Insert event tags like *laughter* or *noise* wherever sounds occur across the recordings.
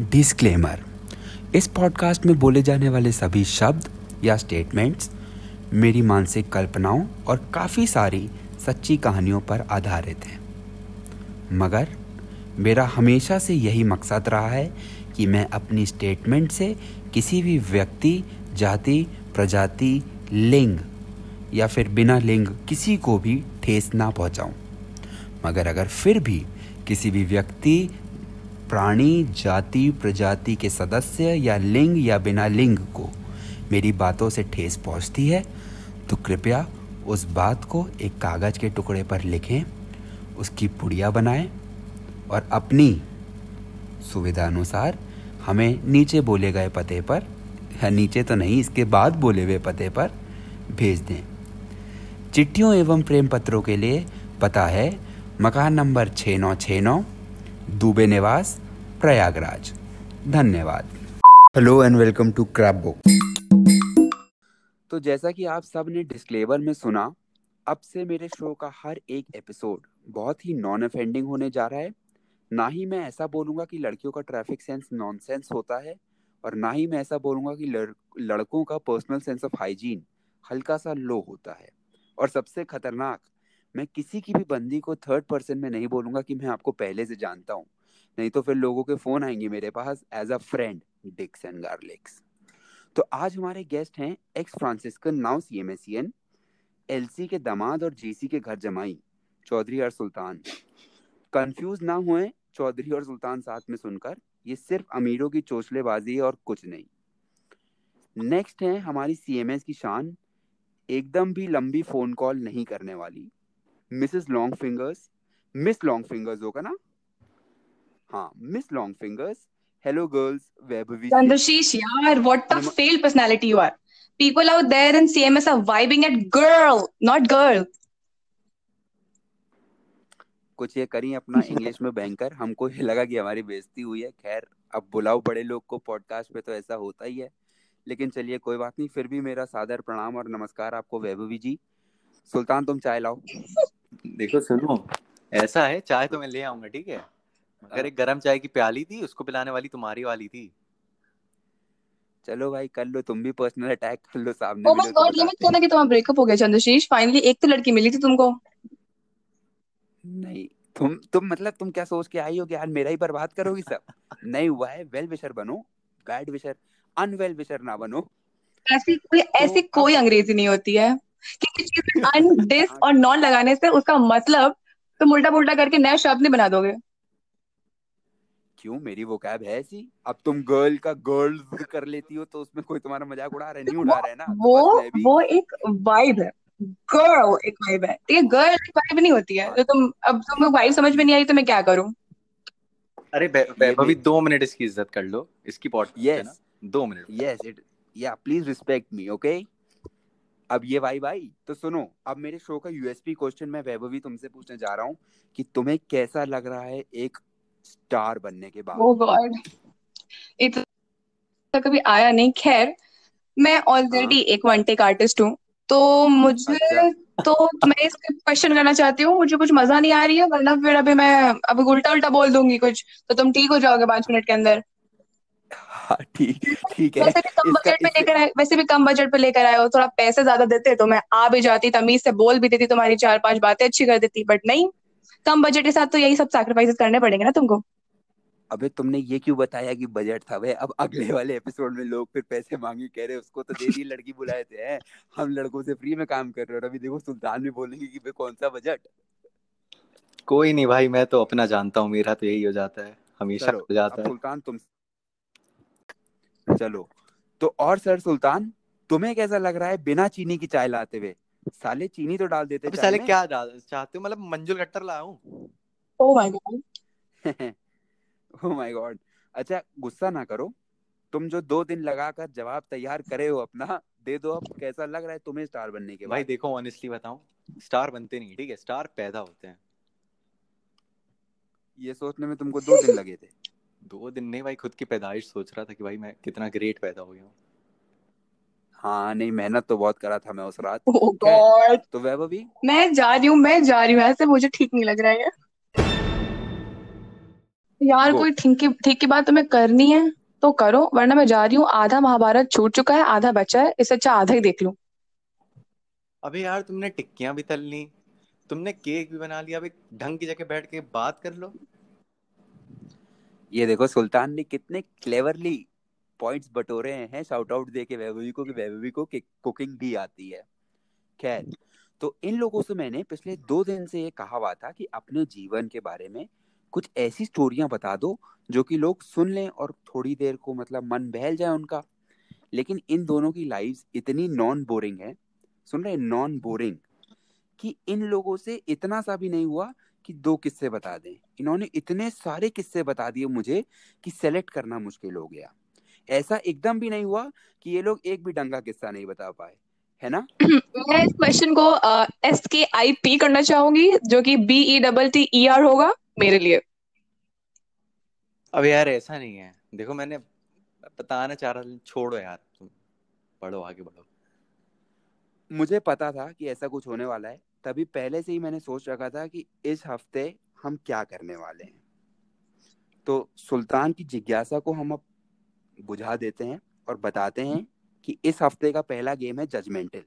Disclaimer इस podcast में बोले जाने वाले सभी शब्द या स्टेटमेंट्स मेरी मानसिक कल्पनाओं और काफ़ी सारी सच्ची कहानियों पर आधारित हैं। मगर मेरा हमेशा से यही मकसद रहा है कि मैं अपनी स्टेटमेंट से किसी भी व्यक्ति, जाति, प्रजाति, लिंग या फिर बिना लिंग किसी को भी ठेस ना पहुंचाऊं। मगर अगर फिर भी किसी भी व्यक्ति प्राणी, जाति, प्रजाति के सदस्य या लिंग या बिना लिंग को मेरी बातों से ठेस पहुँचती है तो कृपया उस बात को एक कागज़ के टुकड़े पर लिखें, उसकी पुड़िया बनाएँ और अपनी सुविधा अनुसार हमें नीचे बोले गए पते पर, या नीचे तो नहीं, इसके बाद बोले हुए पते पर भेज दें। चिट्ठियों एवं प्रेम पत्रों के लिए पता है, मकान नंबर छः नौ छः नौ दुबे निवास प्रयागराज। धन्यवाद। Hello and welcome to crap book तो जैसा कि आप सबने डिस्क्लेमर में सुना अब से मेरे शो का हर एक एपिसोड बहुत ही नॉन अफेंडिंग होने जा रहा है। ना ही मैं ऐसा बोलूँगा कि लड़कियों का ट्रैफ़िक सेंस नॉनसेंस होता है और ना ही मैं ऐसा बोलूँगा कि लड़, लड़कों का पर्सनल सेंस ऑफ़ हाइजीन हल्का सा लो होता है। और सबसे खतरनाक मैं किसी की भी बंदी को थर्ड पर्सन में नहीं बोलूँगा कि मैं आपको पहले से जानता हूँ। नहीं तो फिर लोगों के फ़ोन आएँगे मेरे पास as a friend dicks and garlics तो आज हमारे गेस्ट हैं ex Franciscan now C M S LC के दामाद और जीसी के घर जमाई, चौधरी और सुल्तान। कंफ्यूज ना हुए, चौधरी और सुल्तान साथ में सुनकर, ये सिर्फ़ अमीरों की चोचलेबाजी और कुछ नहीं। नेक्स्ट है हमारी सीएमएस की शान, एकदम भी लंबी फ़ोन कॉल नहीं करने वाली। Mrs long fingers miss long fingers होगा ना? हाँ miss long fingers hello girls Vaibhavi Chandrashish यार what a fail personality you are people out there in CMS are vibing at girl, not girl. कुछ ये करी अपना इंग्लिश में banker हमको ये लगा कि हमारी बेइज्जती हुई है। खैर अब बुलाओ बड़े लोग को पॉडकास्ट पे तो ऐसा होता ही है। लेकिन चलिए कोई बात नहीं फिर भी मेरा सादर प्रणाम और नमस्कार आपको वैभवी जी। सुल्तान तुम चाय लाओ। *laughs* देखो सुनो। ऐसा है चाय तो मैं ले आऊँगा ठीक है? अगर एक गरम चाय की प्याली थी उसको पिलाने वाली तुम्हारी वाली थी। चलो भाई कर लो तुम भी पर्सनल अटैक कर लो सामने ओह माय गॉड ये मत कहना कि तुम्हारा ब्रेकअप हो गया चंद्रशीष। फाइनली एक तो लड़की मिली थी तुमको। नहीं तुम तुम मतलब तुम क्या सोच के आई हो कि यार मेरा ही बर्बाद करोगी सब? *laughs* नहीं हुआ है वेल विशर बनो बैड विशर अनवेल विशर ना बनो। ऐसी कोई तो ऐसी कोई अंग्रेज़ी नहीं होती है। किसी चीज़ अन डिस और नॉन लगाने से उसका मतलब तुम उल्टा पुल्टा करके नया शब्द नहीं बना दोगे। क्यों? मेरी वो कैब है ऐसी। अब तुम गर्ल का गर्ल्स कर लेती हो तो उसमें कोई तुम्हारा मज़ाक उड़ा रहा है? नहीं उड़ा रहा है ना? वो वो एक वाइब है। गर्ल एक वाइब है। ठीक है गर्ल एक वाइब नहीं होती है। तो तुम अब तुमको वाइब समझ में नहीं आई तो मैं क्या करूँ? अरे वैभवी दो मिनट इसकी इज़्ज़त कर लो। इसकी पॉट यस दो मिनट। यस इट या प्लीज़ रिस्पेक्ट मी ओके अब ये वाइब आई तो सुनो अब मेरे शो का यूएसपी क्वेश्चन मैं वैभवी तुमसे पूछने जा रहा हूँ कि तुम्हें कैसा लग रहा है एक स्टार बनने के बाद ओह गॉड इतना कभी आया नहीं खैर मैं ऑलरेडी हाँ। एक वन टेक आर्टिस्ट हूँ तो मुझे अच्छा। तो मैं इस क्वेश्चन करना चाहती हूँ मुझे कुछ मज़ा नहीं आ रही है वरना फिर अभी मैं अभी उल्टा उल्टा बोल दूँगी कुछ तो तुम ठीक हो जाओगे पाँच मिनट के अंदर ठीक ठीक है। वैसे भी कम बजट पे लेकर आए वैसे भी कम बजट पे लेकर आए हो थोड़ा पैसे ज़्यादा देते तो मैं आ भी जाती तमीज से बोल भी देती तुम्हारी चार पाँच बातें अच्छी कर देती बट नहीं कम बजट के साथ तो यही सब सैक्रिफाइसेस करने पड़ेंगे ना तुमको। अबे तुमने ये क्यों बताया कि बजट था? भाई अब अगले वाले एपिसोड में लोग फिर पैसे मांगे कह रहे उसको तो दे दी लड़की बुलाए थे हैं। हम लड़कों से फ्री में काम कर रहे हो अभी देखो सुल्तान भी बोलेंगे कि भाई कौन सा बजट कोई नहीं भाई मैं तो अपना जानता हूँ मेरा तो यही हो जाता है हमेशा हो जाता है। सुल्तान तुम चलो। तो और सर सुल्तान तुम्हें कैसा लग रहा है बिना चीनी की चाय लाते हुए? साले चीनी तो डाल देते साले क्या डाल चाहते हो मतलब मंजुल गट्टर लाऊं? Oh my god oh my god अच्छा गुस्सा ना करो। तुम जो दो दिन लगाकर जवाब तैयार करे हो अपना दे दो अब कैसा लग रहा है तुम्हें स्टार बनने के भाई देखो ऑनेस्टली बताऊँ स्टार बनते नहीं ठीक है? स्टार पैदा होते हैं। ये सोचने में तुमको दो दिन लगे थे। दो दिन नहीं भाई खुद की पैदाइश सोच रहा था कि भाई मैं कितना ग्रेट पैदा हो। गया हाँ नहीं मेहनत तो बहुत करा था मैं उस रात। Oh God. तो वैभव भी? मैं जा रही हूँ मैं जा रही हूँ ऐसे मुझे ठीक नहीं लग रहा है। यार Go. कोई ठीक की ठीक की बात तुम्हें करनी है तो करो वरना मैं जा रही हूँ आधा महाभारत छूट चुका है आधा बचा है इससे अच्छा आधा ही देख लूँ। अबे यार तुमने टिक्कियाँ भी तल ली तुमने केक भी बना लिया अब एक ढंग की जगह बैठ के बात कर लो। ये देखो, सुल्तान ने कितने क्लेवरली पॉइंट्स बटोरे हैं शाउट आउट दे के वैभवी को कि वैभवी को कुकिंग भी आती है। खैर तो इन लोगों से मैंने पिछले दो दिन से ये कहा हुआ था कि अपने जीवन के बारे में कुछ ऐसी स्टोरियाँ बता दो, जो कि लोग सुन लें और थोड़ी देर को मतलब मन बहल जाए उनका। लेकिन इन दोनों की लाइव्स इतनी नॉन बोरिंग है, सुन रहे नॉन बोरिंग कि इन लोगों से इतना सा भी नहीं हुआ कि दो किस्से बता दें। इन्होंने इतने सारे किस्से बता दिए मुझे कि सेलेक्ट करना मुश्किल हो गया। ऐसा एकदम भी नहीं हुआ कि ये लोग एक भी डंगा किस्सा नहीं बता पाए है ना? *clears throat* मैं इस क्वेश्चन को एस के आई पी करना चाहूँगी जो कि B E double T E R होगा मेरे लिए। अब यार ऐसा नहीं है। देखो मैंने बताना चाह रहा छोड़ो यार तुम पढ़ो आगे बढ़ो। मुझे पता था कि ऐसा कुछ होने वाला है। तभी पहले से ही मैंने सोच रखा था कि इस हफ़्ते हम क्या करने वाले हैं। तो सुल्तान की जिज्ञासा को हम अब बुझा देते हैं और बताते हैं कि इस हफ़्ते का पहला गेम है जजमेंटल।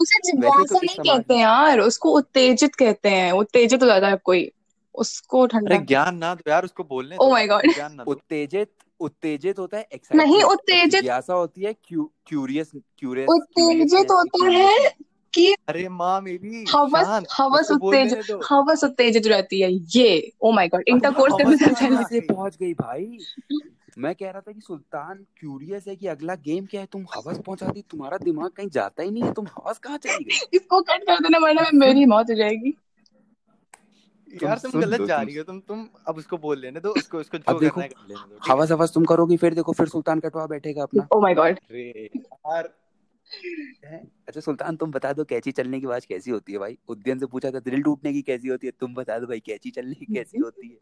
उसे जिज्ञासा तो नहीं कहते यार उसको उत्तेजित कहते हैं। उत्तेजित हो जाता है कोई। उसको अरे ठंडा ज्ञान ना दो यार उसको बोलने ओ दो माय गॉड उत्तेजित उत्तेजित होता है नहीं एक्साइटमेंट और उत्तेजित जिज्ञासा होती है क्यूरियस क्यूरियस उत्तेजित होता है कि अरे माँ मेरी हवस हवस उत्तेजित हवस उत्तेजित रहती है ये ओ माय गॉड इंटरकोर्स करने से पहले पहुँच गई भाई। मैं कह रहा था कि सुल्तान क्यूरियस है कि अगला गेम क्या है? तुम हवस पहुँचा दी तुम्हारा दिमाग कहीं जाता ही नहीं है तुम हवस कहाँ चली गई? इसको कट कर देना वरना मैं मेरी मौत हो जाएगी। तुम यार तुम गलत जा रही हो तुम तुम अब उसको बोल लेने दो उसको उसको अब जो देखो करना है कर लेने दो हवस हवस तुम करोगी फिर देखो फिर सुल्तान कटवा बैठेगा अपना। ओ माय गॉड अरे यार? अच्छा सुल्तान तुम बता दो कैची चलने की आवाज़ कैसी होती है भाई? उद्यन से पूछा था दिल टूटने की कैसी होती है तुम बता दो भाई कैची चलने की कैसी *laughs* होती है?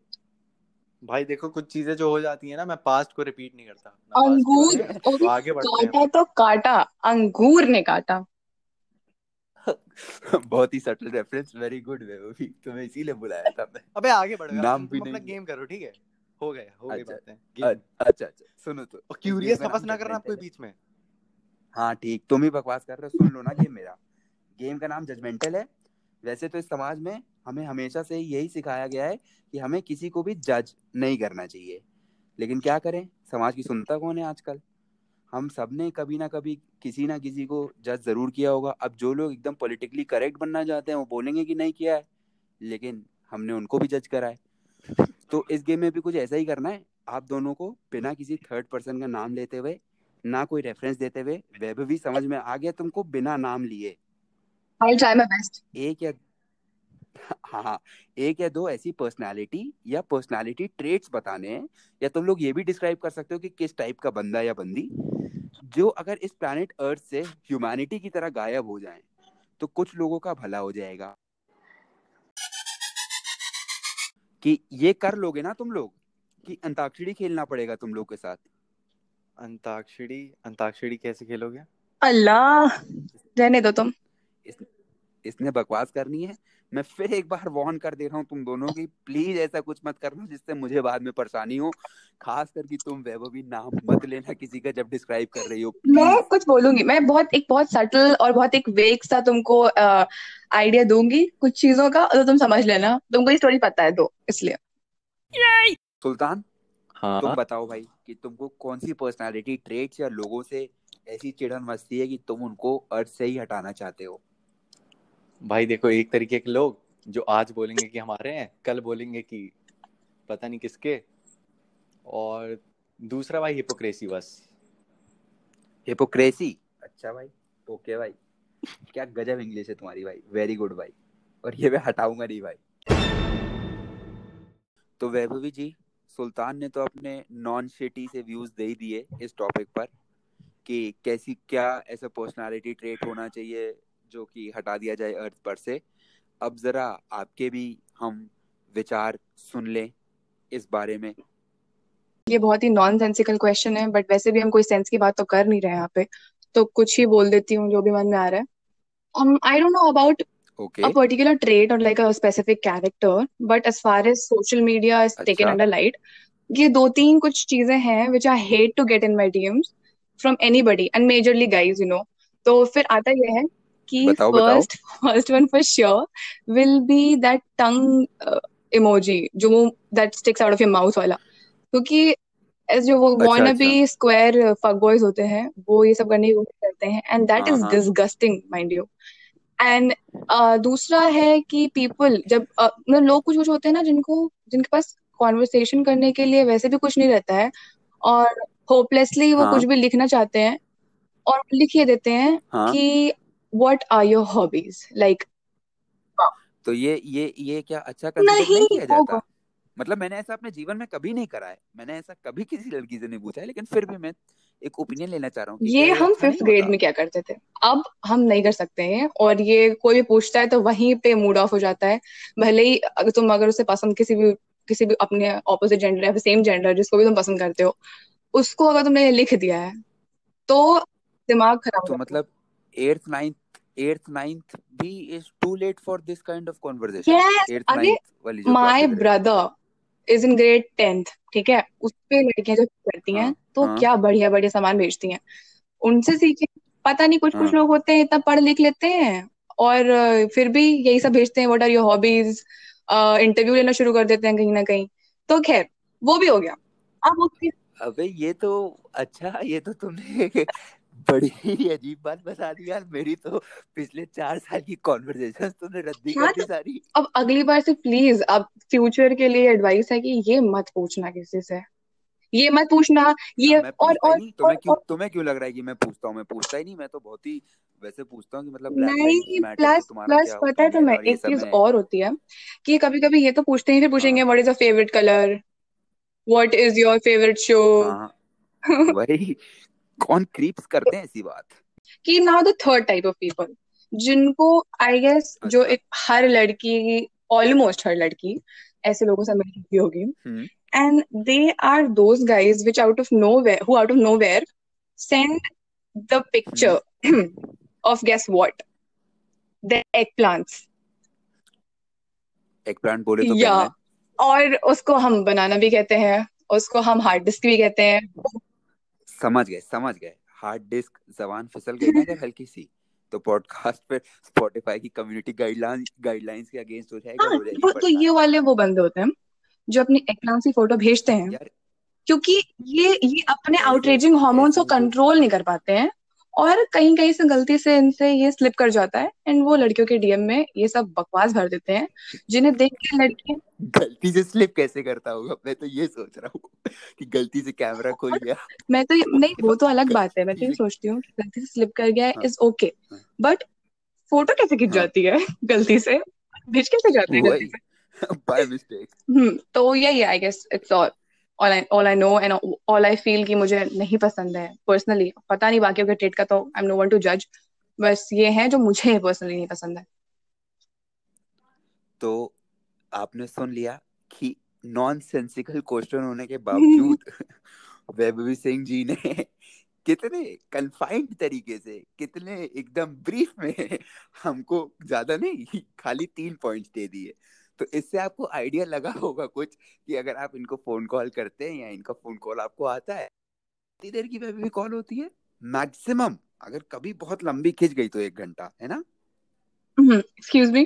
भाई देखो कुछ चीज़ें जो हो जाती है ना मैं पास्ट को रिपीट नहीं करता अंगूर तो आगे बढ़ते काटा तो काटा अंगूर ने काटा। *laughs* बहुत ही सटल रेफरेंस वेरी गुड वेवी तुम्हें इसीलिए बुलाया था मैं। अबे आगे बढ़ो नाम भी अपना नहीं गेम करो ठीक है? हो गया हो गई अच्छा बातें अच्छा अच्छा सुनो तो क्यूरियस का हवस ना करना आप कोई जजमेंटल है बीच में। हाँ ठीक। तुम ही बकवास कर रहे हो, सुन लो ना गेम मेरा। गेम का नाम जजमेंटल है। वैसे तो इस समाज में हमें हमेशा से यही सिखाया गया है कि हमें किसी को भी जज नहीं करना चाहिए। लेकिन क्या करें? समाज की सुनता कौन है आजकल? हम सबने कभी ना कभी किसी ना किसी को जज ज़रूर किया होगा। अब जो लोग एकदम पॉलिटिकली करेक्ट बनना चाहते हैं, वो बोलेंगे कि नहीं किया है। लेकिन हमने उनको भी जज करा है। तो इस गेम में भी कुछ ऐसा ही करना है। आप दोनों को बिना किसी थर्ड पर्सन का नाम लेते हुए ना कोई रेफरेंस देते हुए वैभवी समझ में आ गया तुमको बिना नाम लिए। आई ट्राई माय बेस्ट एक या *laughs* हाँ हाँ एक या दो ऐसी पर्सनालिटी या पर्सनालिटी ट्रेट्स बताने हैं या तुम लोग ये भी डिस्क्राइब कर सकते हो कि किस टाइप का बंदा या बंदी जो अगर इस प्लैनेट अर्थ से ह्यूमैनिटी की तरह गायब हो जाए तो कुछ लोगों का भला हो जाएगा। कि ये कर लोगे ना तुम लोग कि अंताक्षरी खेलना पड़ेगा तुम लोग के साथ। अंताक्षरी अंताक्षरी कैसे खेलोगे? अल्लाह रहने दो तुम। इस, इसने बकवास करनी है। मैं फिर एक बार वार्न कर दे रहा हूँ तुम दोनों की। प्लीज़ ऐसा कुछ मत करना जिससे मुझे बाद में परेशानी हो। खास करके तुम वैभवी नाम मत लेना किसी का जब डिस्क्राइब कर रही हो। मैं कुछ बोलूँगी। मैं बहुत एक बहुत सटल और बहुत एक वेग सा तुमको आइडिया दूँगी कुछ चीज़ों का तो तुम समझ लेना। तुमको ये स्टोरी पता है तो इसलिए। सुल्तान? हाँ। तुम बताओ भाई कि तुमको कौन सी पर्सनालिटी ट्रेट्स या लोगों से ऐसी चिड़न मचती है कि तुम उनको अर्थ से ही हटाना चाहते हो? भाई देखो एक तरीके के लोग जो आज बोलेंगे कि हमारे हैं कल बोलेंगे कि पता नहीं किसके। और दूसरा भाई हिपोक्रेसी बस। हिपोक्रेसी अच्छा भाई ओके भाई। क्या गजब इंग्लिश है तुम्हारी भाई। वेरी गुड भाई। और ये मैं हटाऊँगा नहीं भाई। तो वैभवी जी सुल्तान ने तो अपने नॉन सिटी से व्यूज़ दे ही दिए इस टॉपिक पर कि कैसी, क्या ऐसा पर्सनालिटी ट्रेट होना चाहिए जो कि हटा दिया जाए अर्थ पर से। अब जरा आपके भी हम विचार सुन लें इस बारे में। ये बहुत ही नॉन सेंसिकल क्वेश्चन है बट वैसे भी हम कोई सेंस की बात तो कर नहीं रहे यहाँ पे तो कुछ ही बोल देती हूँ जो भी मन में आ रहा है। I don't know about okay a particular trait or like a specific character but as far as social media is taken अच्छा under light ये दो तीन कुछ चीज़ें हैं which I hate to get in my DMs from anybody and majorly guys you know तो फिर आता ये है कि बताओ बताओ first first one for sure will be that tongue uh, emoji जो वो that sticks out of your mouth वाला क्योंकि as जो वो अच्छा wanna अच्छा be square fuck boys होते हैं वो ये सब करने की कोशिश करते हैं and that हाँ is हाँ disgusting mind you and uh, दूसरा है कि पीपल जब uh, मतलब लोग कुछ कुछ होते हैं ना जिनको जिनके पास कॉन्वर्सेशन करने के लिए वैसे भी कुछ नहीं रहता है और होपलेसली वो कुछ हाँ भी लिखना चाहते हैं और लिख ये देते हैं हाँ। कि what are your hobbies like तो ये ये ये क्या अच्छा नहीं नहीं किया जाता? मतलब मैंने ऐसा अपने जीवन में कभी नहीं करा है। मैंने ऐसा कभी किसी लड़की से नहीं पूछा है लेकिन फिर भी मैं एक ओपिनियन लेना चाह रहा हूँ ये हम फिफ्थ ग्रेड में क्या करते थे? अब हम नहीं कर सकते हैं और ये कोई भी पूछता है तो वहीं पे मूड ऑफ़ हो जाता है। भले ही अगर तुम अगर उसे पसंद किसी भी किसी भी अपने ऑपोजिट जेंडर या सेम जेंडर जिसको भी तुम पसंद करते हो उसको अगर तुमने लिख दिया है तो दिमाग खराब तो मतलब एट्थ नाइन्थ एट्थ नाइन्थ भी is too late for this kind of conversation yes अरे my brother is in grade tenth ठीक है? उस पे लड़कियाँ जो करती हैं हाँ तो हाँ। क्या बढ़िया बढ़िया सामान भेजती हैं। उनसे सीखे। पता नहीं कुछ कुछ हाँ। लोग होते हैं इतना पढ़ लिख लेते हैं और फिर भी यही सब भेजते हैं what are your hobbies interview लेना शुरू कर देते हैं कहीं ना कहीं। तो खैर वो भी हो गया। अब उसकी अबे ये तो अच्छा ये तो तुमने बड़ी ही अजीब बात बता दी यार मेरी तो पिछले चार साल की कॉन्वर्सेशन तुमने रद्दी कर दी तो सारी। अब अगली बार से प्लीज़ अब फ्यूचर के लिए एडवाइस है कि ये मत पूछना किसी से। ये मत पूछना ये हाँ और और तुम्हें क्यों तुम्हें क्यों लग रहा है कि मैं पूछता हूँ? मैं पूछता ही नहीं मैं तो बहुत ही वैसे पूछता हूँ कि मतलब नहीं तो प्लस प्लस पता है तुम्हें एक चीज़ और होती है कि कभी कभी ये तो पूछते ही फिर पूछेंगे what is your favourite colour what is your favourite show वही। *laughs* कौन क्रीप्स करते हैं ऐसी बात? कि now the third type of people जिनको आई गेस जो अच्छा। एक हर लड़की ऑलमोस्ट हर लड़की ऐसे लोगों से मिल चुकी होगी। Hmm. And they are those guys which out of nowhere who out of nowhere send the picture hmm. *clears throat* of guess what? The eggplants एक प्लांट बोले तो या और उसको हम बनाना भी कहते हैं उसको हम हार्ड डिस्क भी कहते हैं समझ गए समझ गए। हार्ड डिस्क जबान फिसल गई ना जब हल्की सी तो पॉडकास्ट पे स्पॉटिफाई की कम्युनिटी गाइडलाइन गाइडलाइंस के अगेंस्ट हो जाएगा हाँ वो तो ये वाले वो बंदे होते हैं जो अपनी एग्ज़ाम की फ़ोटो भेजते हैं। क्योंकि ये ये अपने आउटरेजिंग हार्मोन्स को कंट्रोल नहीं कर पाते हैं। और कहीं कहीं से गलती से इनसे ये स्लिप कर जाता है एंड वो लड़कियों के डीएम में ये सब बकवास भर देते हैं जिन्हें देख के लड़कियाँ गलती से स्लिप कैसे करता होगा? मैं तो ये सोच रहा हूँ कि गलती से कैमरा खोल गया। मैं तो नहीं वो तो अलग बात है मैं तो ये सोचती हूँ गलती से स्लिप कर गया इज़ ओके बट फ़ोटो कैसे खिंच हाँ। जाती है गलती से? भेज कैसे जाती है बाय मिस्टेक *laughs* हम्म तो यही I guess it's all all I all I know and all I feel कि मुझे नहीं पसंद है पर्सनली पता नहीं बाकियों के ट्रेट का तो I am no one to जज बस ये है जो मुझे पर्सनली नहीं पसंद है। तो आपने सुन लिया कि नॉन सेंसिकल क्वेश्चन होने के *laughs* बावजूद वैभवी सिंह जी ने कितने कन्फाइंड तरीके से कितने एकदम ब्रीफ में हमको ज़्यादा नहीं खाली तीन पॉइंट्स दे दिए। तो इससे आपको आइडिया लगा होगा कुछ कि अगर आप इनको फ़ोन कॉल करते हैं या इनका फ़ोन कॉल आपको आता है कितनी देर की वैभवी कॉल होती है? मैक्सिमम अगर कभी बहुत लंबी खिंच गई तो एक घंटा है ना? एक्सक्यूज मी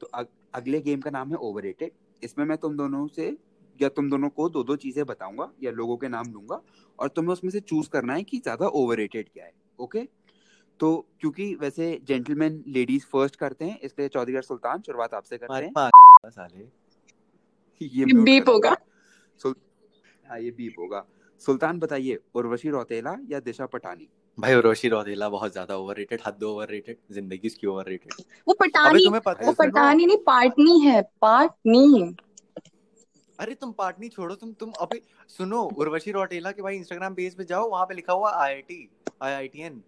तो अग, अगले गेम का नाम है ओवररेटेड। इसमें मैं तुम दोनों से या तुम दोनों को दो दो चीज़ें बताऊँगा या लोगों के नाम लूँगा और तुम्हें उसमें से चूज़ करना है कि ज़्यादा ओवररेटेड क्या है ओके तो क्योंकि वैसे जेंटलमैन लेडीज़ फ़र्स्ट करते हैं इसलिए चौधरी सुल्तान शुरुआत आपसे करते हैं। साले। ये बीप होगा। सुल हाँ ये बीप होगा। सुल्तान बताइए उर्वशी रौतेला या दिशा पटानी भाई उर्वशी रौतेला बहुत ज़्यादा ओवररेटेड हद ओवररेटेड ज़िंदगी उसकी ओवररेटेड वो पटानी तुम्हें पता वो है पटानी नहीं पाटनी है पाटनी। अरे तुम पार्टनी छोड़ो तुम तुम अबे सुनो उर्वशी रौटेला के भाई इंस्टाग्राम पेज पे जाओ वहाँ पे लिखा हुआ आईआईटी आईआईटीएन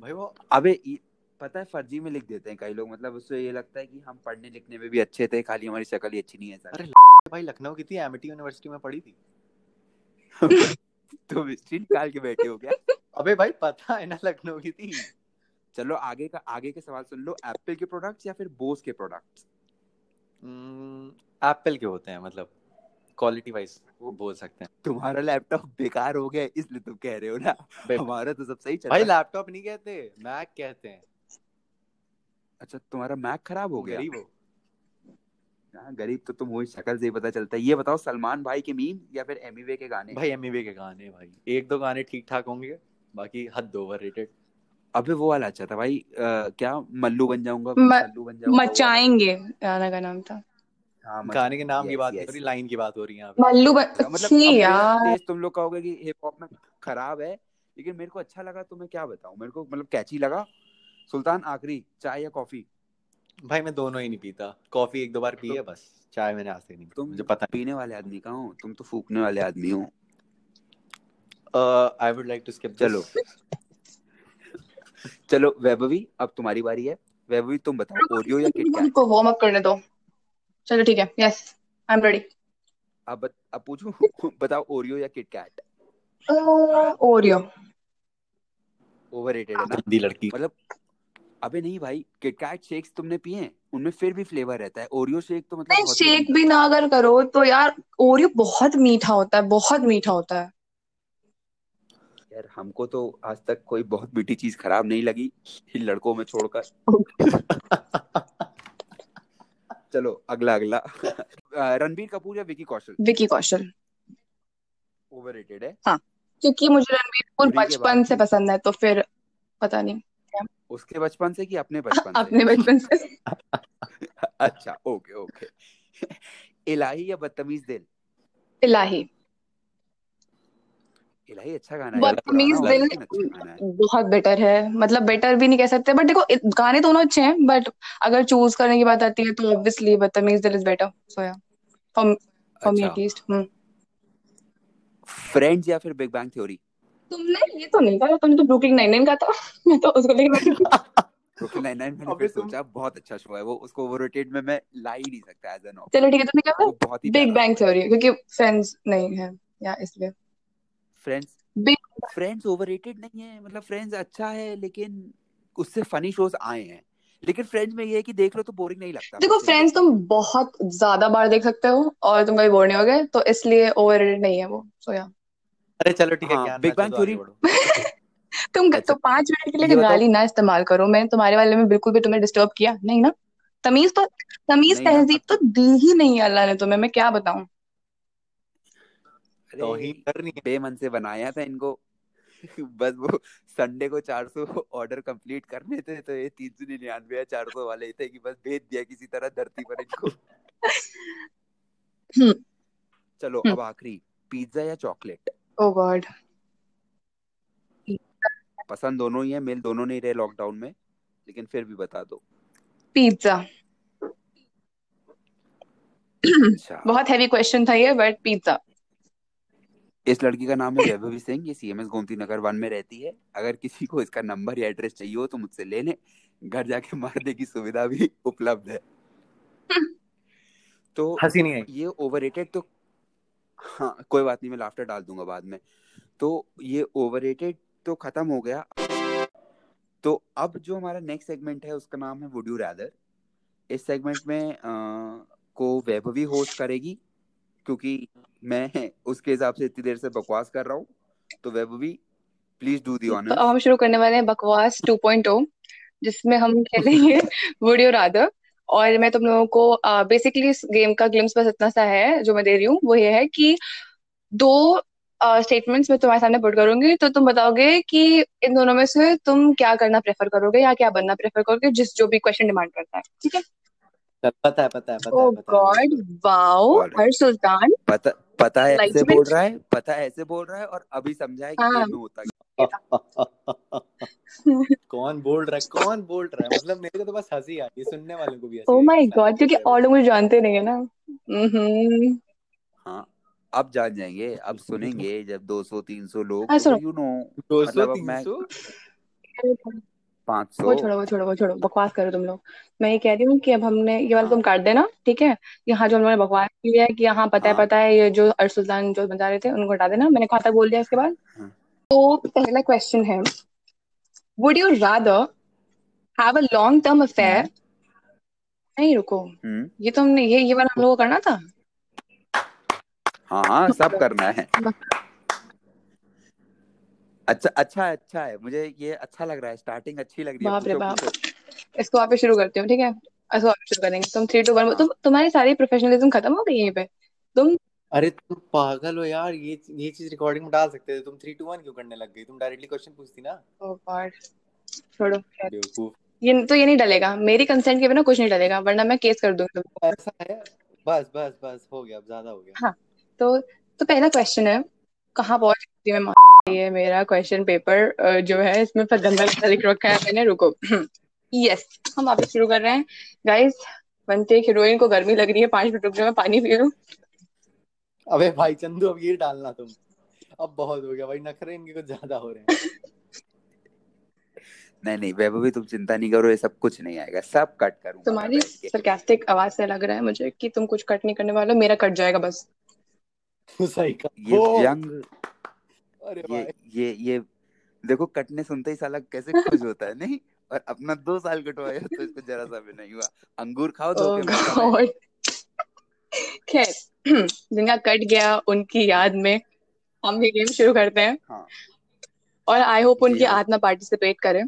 भाई वो अबे पता है फर्जी में लिख देते हैं कई लोग मतलब उससे ये लगता है कि हम पढ़ने लिखने में भी अच्छे थे खाली हमारी शक्ल ही अच्छी नहीं है अरे भाई लखनऊ की थी एमिटी यूनिवर्सिटी में पढ़ी थी? *laughs* तुम हिस्ट्री निकाल के बैठे हो क्या? अबे भाई पता है ना लखनऊ की थी। चलो आगे का आगे के सवाल सुन लो। एप्पल के प्रोडक्ट्स या फिर बोस के प्रोडक्ट्स एप्पल के होते हैं मतलब। क्वालिटी वाइज बोल सकते हैं। तुम्हारा लैपटॉप बेकार हो गया इसलिए तुम कह रहे हो ना। हमारा तो सब सही चल भाई लैपटॉप नहीं कहते मैक कहते हैं। अच्छा तुम्हारा मैक खराब हो गया? गरीब हो। हाँ, गरीब तो तुम वही शक्ल से ही पता चलता है। ये बताओ सलमान भाई के मीम या फिर एमिवे के गाने? भाई एमवी के गाने भाई। एक दो गाने ठीक ठाक होंगे बाकी हद ओवररेटेड अबे वो वाला अच्छा था भाई अ, क्या? मल्लू बन जाऊँगा म- मल्लू बन जाऊँगा मचाएँगे गाना का नाम था। हाँ गाने के नाम की बात yes. हो रही लाइन की बात हो रही है मल्लू मतलब मेरा यार। तुम लोग कहोगे कि हिप हॉप में खराब है लेकिन मेरे को अच्छा लगा तो मैं क्या बताऊँ? मेरे को मतलब कैची लगा। सुल्तान आखिरी चाय या कॉफ़ी भाई मैं दोनों ही नहीं पीता। कॉफ़ी एक दो बार पी है बस। चाय मैंने आज तक नहीं तुम मुझे पता पीने वाले आदमी का हो? तुम तो फूकने वाले आदमी हो। I would like to skip चलो। चलो वैभवी अब तुम्हारी बारी है। वैभवी तुम बताओ ओरियो या किटकैट को वार्म अप करने दो। चलो ठीक है यस आई एम रेडी अब अब पूछूँ? *laughs* बताओ ओरियो या किटकैट ओरियो ओवररेटेड है ना? गंदी लड़की। मतलब अबे नहीं भाई किटकैट शेक्स तुमने पिए हैं? उनमें फिर भी फ्लेवर रहता है। ओरियो शेक तो मतलब नहीं शेक भी ना अगर करो तो यार ओरियो बहुत मीठा होता है बहुत मीठा होता है। यार हमको तो आज तक कोई बहुत मीठी चीज़ खराब नहीं लगी इन लड़कों में छोड़कर। *laughs* *laughs* चलो अगला अगला। *laughs* रणबीर कपूर या विकी कौशल? विकी कौशल। ओवररेटेड है। हाँ क्योंकि मुझे रणबीर कपूर बचपन से पसंद है तो फिर पता नहीं उसके बचपन से कि अपने बचपन से? अपने बचपन से। *laughs* अच्छा ओके ओके। *laughs* इलाही या बदतमीज दिल? इलाही। इलाही अच्छा गाना है बदतमीज दिल लेकिन अच्छा है। बहुत बेटर है मतलब बेटर भी नहीं कह सकते बट देखो गाने दोनों अच्छे हैं बट अगर चूज़ करने की बात आती है तो ऑब्वियसली बदतमीज दिल इज़ बेटर सो या for for me at least Friends या फिर बिग बैंग थ्योरी तुमने ये तो नहीं कहा तुमने तो ब्रुकलिन नाइन नाइन कहा था *laughs* मैं तो उसको लेके ब्रुकलिन नाइन नाइन मैंने फिर सोचा बहुत अच्छा शो है वो उसको ओवररेटेड में मैं ला ही नहीं सकता एज एन चलो ठीक है तुमने क्या कहा बिग बैंग थ्योरी क्योंकि फ्रेंड्स नहीं है या इसलिए। फ्रेंड्स फ्रेंड्स ओवररेटेड नहीं है मतलब फ्रेंड्स अच्छा है लेकिन उससे फनी शोज़ आए हैं। लेकिन फ्रेंड्स में ये है कि देख लो तो बोरिंग नहीं लगता देखो फ्रेंड्स तुम बहुत ज़्यादा बार देख सकते हो और तुम कभी बोर नहीं होगे तो इसलिए ओवररेटेड नहीं है वो सो या अरे चलो ठीक है आगे Theory- बढ़ो। *laughs* तुम अच्छा, तो पाँच मिनट के लिए गाली ना इस्तेमाल करो मैंने तुम्हारे वाले में बिल्कुल भी तुम्हें डिस्टर्ब किया नहीं ना? तमीज तो तमीज तहजीब तो दी ही नहीं है अल्लाह ने तुम्हें मैं क्या बताऊँ? तौहीन कर रही बेमन से बनाया था इनको। *laughs* बस वो संडे को 400 ऑर्डर कंप्लीट करने थे तो ये तीन सौ निन्यानवे या चार सौ वाले थे कि बस भेज दिया किसी तरह धरती पर इनको। *laughs* हम्म। चलो हम्म। अब आखिरी पिज्जा या चॉकलेट ओ गॉड पसंद दोनों ही है मिल दोनों नहीं रहे लॉकडाउन में लेकिन फिर भी बता दो। पिज्जा अच्छा। बहुत हैवी क्वेश्चन था ये बट पिज्जा इस लड़की का नाम *laughs* है वैभवी सिंह ये सीएमएस गोमती नगर वन में रहती है। अगर किसी को इसका नंबर या एड्रेस चाहिए हो तो मुझसे ले लें घर जाके मारने की सुविधा भी उपलब्ध है। *laughs* तो हँसी नहीं आई। ये ओवररेटेड तो हाँ कोई बात नहीं मैं लाफ्टर डाल दूँगा बाद में। तो ये ओवररेटेड तो खत्म हो गया। तो अब जो हमारा नेक्स्ट सेगमेंट है उसका नाम है वुड यू रैदर इस सेगमेंट में अ, को वैभवी होस्ट करेगी। क्योंकि मैं उसके हिसाब से इतनी देर से बकवास कर रहा हूँ तो Vaibhavi please do the honours हम शुरू करने वाले हैं बकवास 2.0 जिसमें हम खेलेंगे वुड यू रादर और मैं तुम लोगों को बेसिकली इस गेम का ग्लिम्स बस इतना सा है, जो मैं दे रही हूँ, वो ये है कि दो स्टेटमेंट्स मैं तुम्हारे सामने पुट करूँगी तो तुम बताओगे कि इन दोनों में से तुम क्या करना प्रेफर करोगे या क्या बनना प्रेफर करोगे, जिस जो भी क्वेश्चन डिमांड करता है, ठीक है? पता है पता है पता oh है गॉड वाओ हर सुल्तान। पता पता है ऐसे बोल रहा है पता है ऐसे बोल रहा है और अभी समझा है। कि हाँ. होता है। *laughs* कौन बोल रहा है कौन बोल रहा है? मतलब मेरे को तो बस हँसी आ रही है सुनने वालों को भी हँसी oh माय गॉड क्योंकि और लोग जानते नहीं है ना। हम्म। हाँ। अब जान जाएँगे अब सुनेंगे जब 200 300 लोग यू नो 200 300 पाँच सौ। वो छोड़ो वो छोड़ो वो छोड़ो बकवास करो तुम लोग। मैं ये कह रही हूँ कि अब हमने ये वाला तुम काट देना ठीक है? यहाँ जो हम लोगों ने बकवास किया है कि यहाँ पता है हाँ। पता है ये जो अरसुल्तान जो बता रहे थे उनको हटा देना। मैंने खाता बोल दिया इसके बाद? हाँ। तो पहला क्वेश्चन है would you rather have a long term affair नहीं रुको। हम्म। ये तो हमने ये ये वाला हम लोगों को करना था? हाँ हाँ सब करना है। अच्छा अच्छा है अच्छा है। मुझे ये अच्छा लग रहा है स्टार्टिंग अच्छी लग रही है बाप रे बाप। इसको वापस शुरू करती हूँ ठीक है? इसको वापस शुरू करेंगे। तुम थ्री टू वन तुम तुम्हारी सारी प्रोफेशनलिज्म खत्म हो गई यहीं पे। तुम अरे तुम पागल हो यार ये ये चीज़ रिकॉर्डिंग में डाल सकते थे। तुम थ्री टू वन क्यों करने लग गई? तुम डायरेक्टली क्वेश्चन पूछती ना। ओ गॉड छोड़ो बेवकूफ़। ये तो ये नहीं डलेगा। मेरी कंसेंट के बिना कुछ नहीं डलेगा वरना मैं केस कर दूँगी तुमको ऐसा है? बस बस बस हो गया अब ज़्यादा हो गया। हाँ तो तो पहला क्वेश्चन है कहाँ पहुँच गई मैं ये मेरा क्वेश्चन पेपर जो है इसमें पर गंदा गंदा लिख रखा है मैंने रुको। *clears throat* यस हम वापस शुरू कर रहे हैं। गाइस बनते हीरोइन को गर्मी लग रही है पाँच मिनट रुक जाओ मैं पानी पी लूँ। अबे भाई चंदू अब ये डालना तुम। अब बहुत हो गया भाई नखरे इनके कुछ ज़्यादा हो रहे हैं। *laughs* नहीं नहीं वैभव भी तुम चिंता नहीं करो ये सब कुछ नहीं आएगा सब कट करूँगा तुम्हारी सरकास्टिक आवाज़ से लग रहा है मुझे कि तुम कुछ कट नहीं करने वाले मेरा कट जाएगा बस। *laughs* सही का ये ओ, व्यंग अरे ये ये ये देखो कटने सुनते ही साला कैसे *laughs* खुश होता है नहीं? और अपना दो साल कटवाया तो इसको जरा सा भी नहीं हुआ। अंगूर खाओ है गॉड *laughs* खैर *clears throat* जिनका कट गया उनकी याद में हम ये गेम शुरू करते हैं। हाँ। और आई होप उनकी हाँ। आत्मा पार्टिसिपेट करे।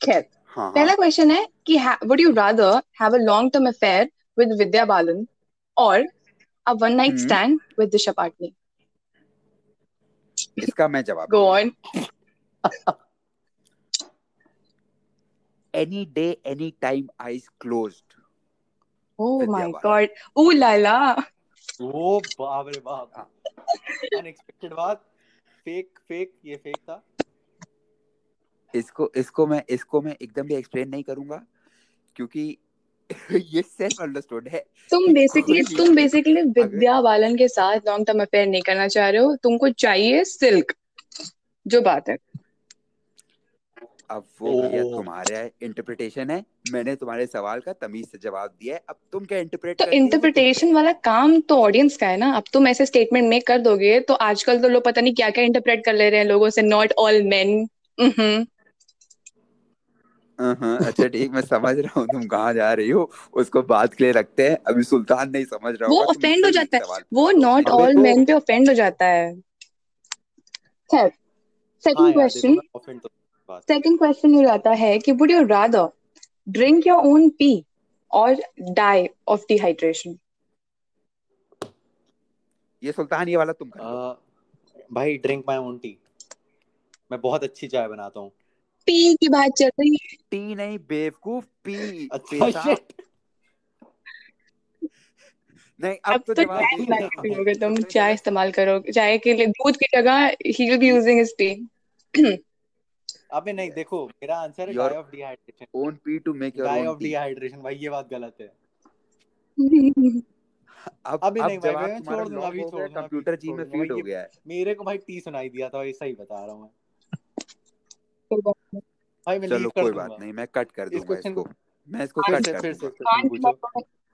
खैर हाँ पहला हाँ क्वेश्चन है कि would you rather have a long term affair with Vidya Balan और a one night stand with Disha Patani इसका मैं जवाब go on any day any time eyes closed oh my god ओ लाला ओ बाप रे बाप. हाँ। अनएक्सपेक्टेड बात. फेक फेक ये फेक था. इसको इसको मैं इसको मैं एकदम भी एक्सप्लेन नहीं करूँगा क्योंकि *laughs* ये सेल्फ अंडरस्टूड है। तुम *laughs* बेसिकली तुम बेसिकली विद्या बालन के साथ लॉन्ग टर्म अफेयर नहीं करना चाह रहे हो तुमको चाहिए सिल्क। जो बात है। अब वो भैया तुम्हारा इंटरप्रिटेशन है। मैंने तुम्हारे सवाल का तमीज से जवाब दिया है। अब तुम क्या इंटरप्रेट तो इंटरप्रिटेशन वाला काम तो ऑडियंस का है ना। अब तुम ऐसे स्टेटमेंट मेक कर दोगे तो आजकल तो लोग पता नहीं क्या क्या इंटरप्रेट कर ले रहे हैं लोगों से। नॉट ऑल मेन अच्छा ठीक मैं समझ रहा हूँ तुम कहाँ जा रही हो उसको बात के लिए रखते हैं। अभी सुल्तान नहीं समझ रहा वो ऑफेंड हो जाता है। वो नॉट ऑल मेन पे ऑफेंड हो जाता है। खैर हाँ सेकंड क्वेश्चन सेकंड क्वेश्चन ये आता है कि would you rather drink your own pee और डाई ऑफ़ डिहाइड्रेशन ये सुल्तान ये वाला तुम कर लो। भाई ड्रिंक माय ओन टी मैं बहुत अच्छी चाय बनाता हूँ। पी की बात चल रही है। टी नहीं बेवकूफ़ पी अच्छा शिट नहीं अब अब तो तो जवाब चाय तुम चाय इस्तेमाल करो चाय के लिए दूध की जगह he will be using his tea अबे नहीं देखो मेरा आंसर है die of dehydration own pee to make your die of dehydration भाई ये बात गलत है। *laughs* अब अभी अब नहीं भाई मैं छोड़ दूँगा अभी हो छोड़ कंप्यूटर जी में फ़ीड हो गया है। मेरे को भाई टी सुनाई दिया था ऐसा ही बता रहा हूँ मैं। कोई बात नहीं। भाई मैं चलो कोई बात नहीं मैं कट कर दूँगा इसको। मैं इसको कट कर दूँगा। के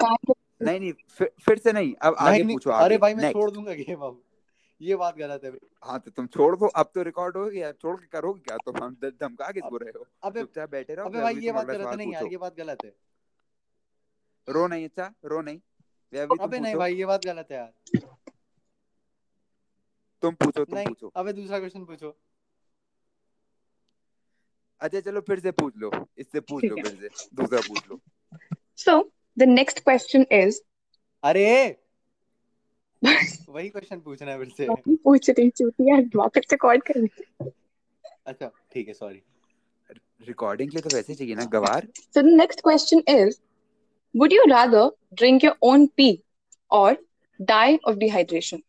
कान के नहीं नहीं फिर, से नहीं अब आगे पूछो अरे भाई मैं छोड़ दूँगा गेम अब। ये बात गलत है भाई। हाँ तो तुम छोड़ दो अब तो रिकॉर्ड हो गया छोड़ के करोगे क्या? तुम हम धमका किस अब रहे हो? अबे चुपचाप बैठे रहो अबे भाई ये बात गलत नहीं यार ये बात गलत है। रो नहीं अच्छा रो नहीं। अबे नहीं भाई ये बात गलत है यार। तुम पूछो तुम नहीं पूछो। अबे दूसरा क्वेश्चन पूछो। अच्छा चलो फिर से पूछ लो। इससे पूछ लो फिर से। दूसरा पूछ लो। So the next question is अरे! *laughs* वही क्वेश्चन पूछना है फिर से। पूछ रही चूतिया वापस से कॉल कर अच्छा ठीक है सॉरी रिकॉर्डिंग के लिए तो वैसे चाहिए ना गवार। So the next question is, would you rather drink your own pee or die of dehydration?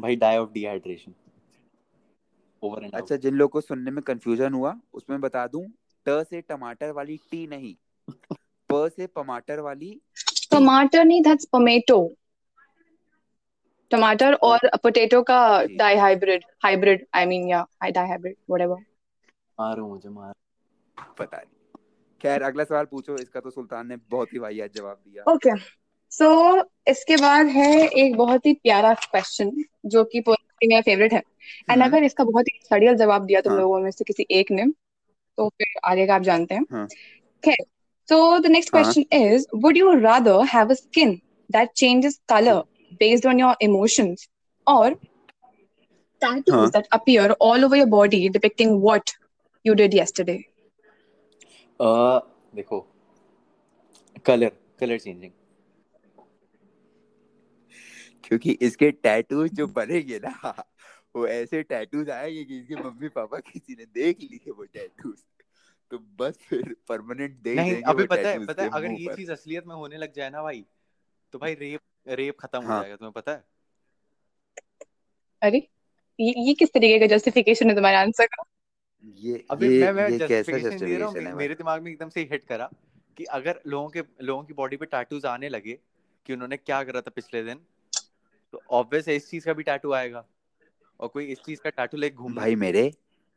भाई die of dehydration over and अच्छा जिन लोगों को सुनने में कंफ्यूजन हुआ उसमें बता दूँ ट से टमाटर वाली टी नहीं प से टमाटर वाली टी Tomato नहीं, that's tomato. टमाटर और पोटैटो का जी। डाइहाइब्रिड हाइब्रिड आई मीन या डाइहाइब्रिड व्हाटएवर मारो मुझे मार। पता नहीं। खैर अगला सवाल पूछो इसका तो सुल्तान ने बहुत ही वाहियात जवाब दिया। Okay okay. सो so, इसके बाद है एक बहुत ही प्यारा क्वेश्चन जो कि पर्सनली मेरा फेवरेट है एंड हम्म अगर इसका बहुत ही सड़ियल जवाब दिया तुम हाँ लोगों में से किसी एक ने तो फिर आगे का आप जानते हैं हाँ खैर so the next हाँ question is would you rather have a skin that changes color based on your emotions or tattoos हाँ that appear all over your body depicting what you did yesterday अ, देखो colour colour changing क्योंकि इसके tattoos जो बनेंगे ना वो ऐसे tattoos आएँगे कि इसके मम्मी पापा किसी ने देख लिए वो टैटूज तो बस फिर परमानेंट दे नहीं देंगे अभी पता है पता है अगर ये चीज़ असलियत में होने लग जाए ना भाई तो भाई रेप रेप खत्म हाँ. हो। जाएगा तुम्हें पता है? अरे ये, ये किस तरीके का जस्टिफिकेशन है तुम्हारे आंसर का? ये अबे ये मैं मैं ये जस्टिफिकेशन दे रहा हूँ मेरे दिमाग में एकदम से हिट करा कि अगर लोगों के लोगों की बॉडी पे टैटूज आने लगे कि उन्होंने क्या करा था पिछले दिन तो ऑब्वियस है इस चीज़ का भी टैटू आएगा। और कोई इस चीज़ का टैटू लेके घूमना भाई मेरे